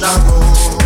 the struggle.